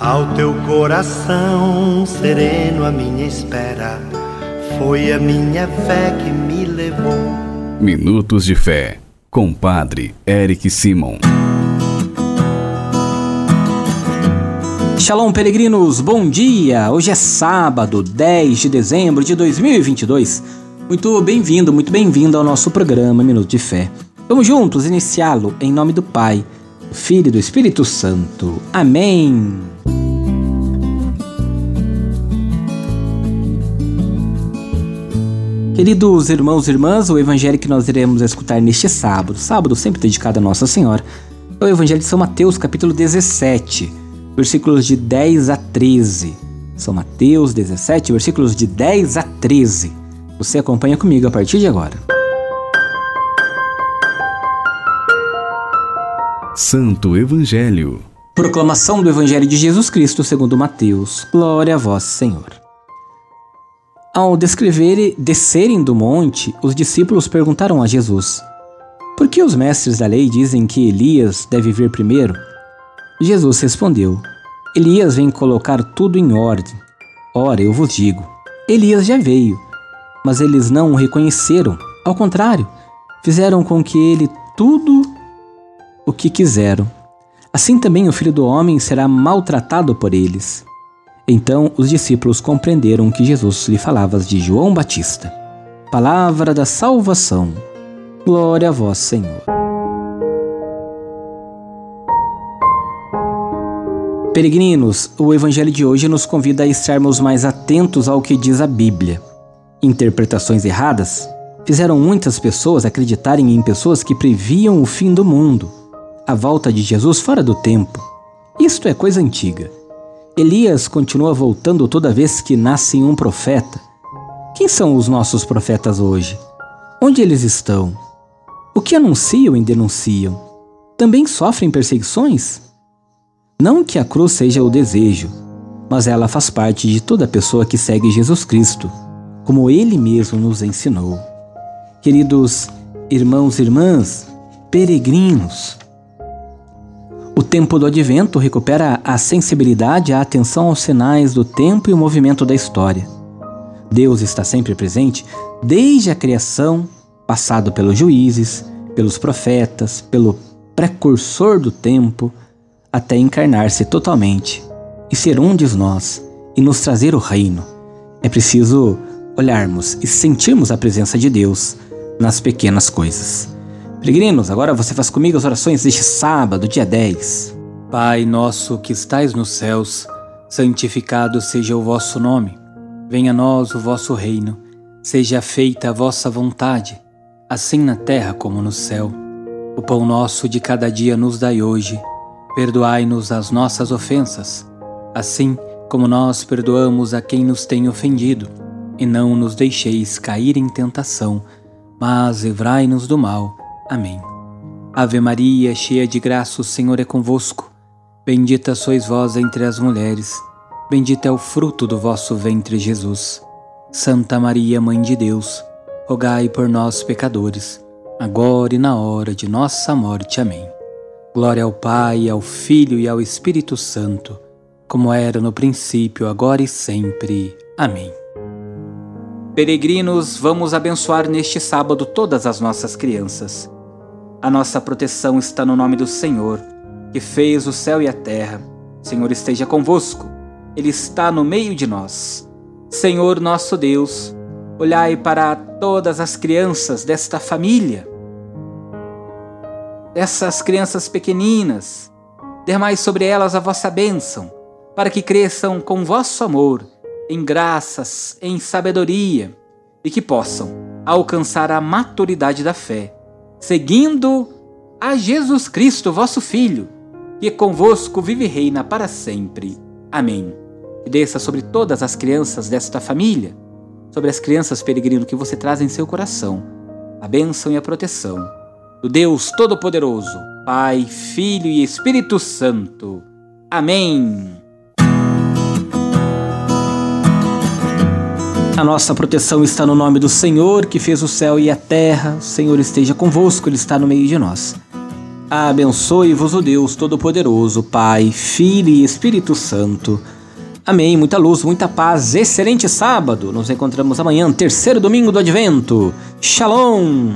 Ao teu coração sereno, a minha espera foi a minha fé que me levou. Minutos de Fé, com Padre Eric Simon. Shalom, peregrinos, bom dia! Hoje é sábado, 10 de dezembro de 2022. Muito bem-vindo, muito bem-vindo ao nosso programa Minuto de Fé. Vamos juntos iniciá-lo em nome do Pai, Filho e do Espírito Santo. Amém! Queridos irmãos e irmãs, o evangelho que nós iremos escutar neste sábado, sábado sempre dedicado a Nossa Senhora, é o evangelho de São Mateus, capítulo 17, versículos de 10 a 13. São Mateus 17, versículos de 10 a 13. Você acompanha comigo a partir de agora. Santo Evangelho. Proclamação do Evangelho de Jesus Cristo segundo Mateus. Glória a vós, Senhor. Ao descrever descerem do monte, os discípulos perguntaram a Jesus: Por que os mestres da lei dizem que Elias deve vir primeiro? Jesus respondeu: Elias vem colocar tudo em ordem. Ora, eu vos digo: Elias já veio, mas eles não o reconheceram. Ao contrário, fizeram com que ele tudo o que quiseram. Assim também o filho do homem será maltratado por eles. Então os discípulos compreenderam que Jesus lhe falava de João Batista. Palavra da salvação. Glória a vós, Senhor. Peregrinos, o evangelho de hoje nos convida a estarmos mais atentos ao que diz a Bíblia. Interpretações erradas fizeram muitas pessoas acreditarem em pessoas que previam o fim do mundo, a volta de Jesus fora do tempo. Isto é coisa antiga. Elias continua voltando toda vez que nasce um profeta. Quem são os nossos profetas hoje? Onde eles estão? O que anunciam e denunciam? Também sofrem perseguições? Não que a cruz seja o desejo, mas ela faz parte de toda pessoa que segue Jesus Cristo, como ele mesmo nos ensinou. Queridos irmãos e irmãs, peregrinos, o tempo do advento recupera a sensibilidade e a atenção aos sinais do tempo e o movimento da história. Deus está sempre presente desde a criação, passado pelos juízes, pelos profetas, pelo precursor do tempo, até encarnar-se totalmente e ser um de nós e nos trazer o reino. É preciso olharmos e sentirmos a presença de Deus nas pequenas coisas. Peregrinos, agora você faz comigo as orações deste sábado, dia 10. Pai nosso que estais nos céus, santificado seja o vosso nome. Venha a nós o vosso reino. Seja feita a vossa vontade, assim na terra como no céu. O pão nosso de cada dia nos dai hoje. Perdoai-nos as nossas ofensas, assim como nós perdoamos a quem nos tem ofendido. E não nos deixeis cair em tentação, mas livrai-nos do mal Amém. Ave Maria, cheia de graça, o Senhor é convosco. Bendita sois vós entre as mulheres, bendito é o fruto do vosso ventre, Jesus. Santa Maria, Mãe de Deus, rogai por nós, pecadores, agora e na hora de nossa morte. Amém. Glória ao Pai, ao Filho e ao Espírito Santo, como era no princípio, agora e sempre. Amém. Peregrinos, vamos abençoar neste sábado todas as nossas crianças. A nossa proteção está no nome do Senhor, que fez o céu e a terra. Senhor esteja convosco, Ele está no meio de nós. Senhor nosso Deus, olhai para todas as crianças desta família, dessas crianças pequeninas, dermai sobre elas a vossa bênção, para que cresçam com vosso amor, em graças, em sabedoria, e que possam alcançar a maturidade da fé seguindo a Jesus Cristo, vosso Filho, que convosco vive e reina para sempre. Amém. E desça sobre todas as crianças desta família, sobre as crianças peregrino que você traz em seu coração, a bênção e a proteção do Deus Todo-Poderoso, Pai, Filho e Espírito Santo. Amém. A nossa proteção está no nome do Senhor, que fez o céu e a terra. O Senhor esteja convosco, Ele está no meio de nós. Abençoe-vos o Deus Todo-Poderoso, Pai, Filho e Espírito Santo. Amém. Muita luz, muita paz. Excelente sábado. Nos encontramos amanhã, terceiro domingo do Advento. Shalom.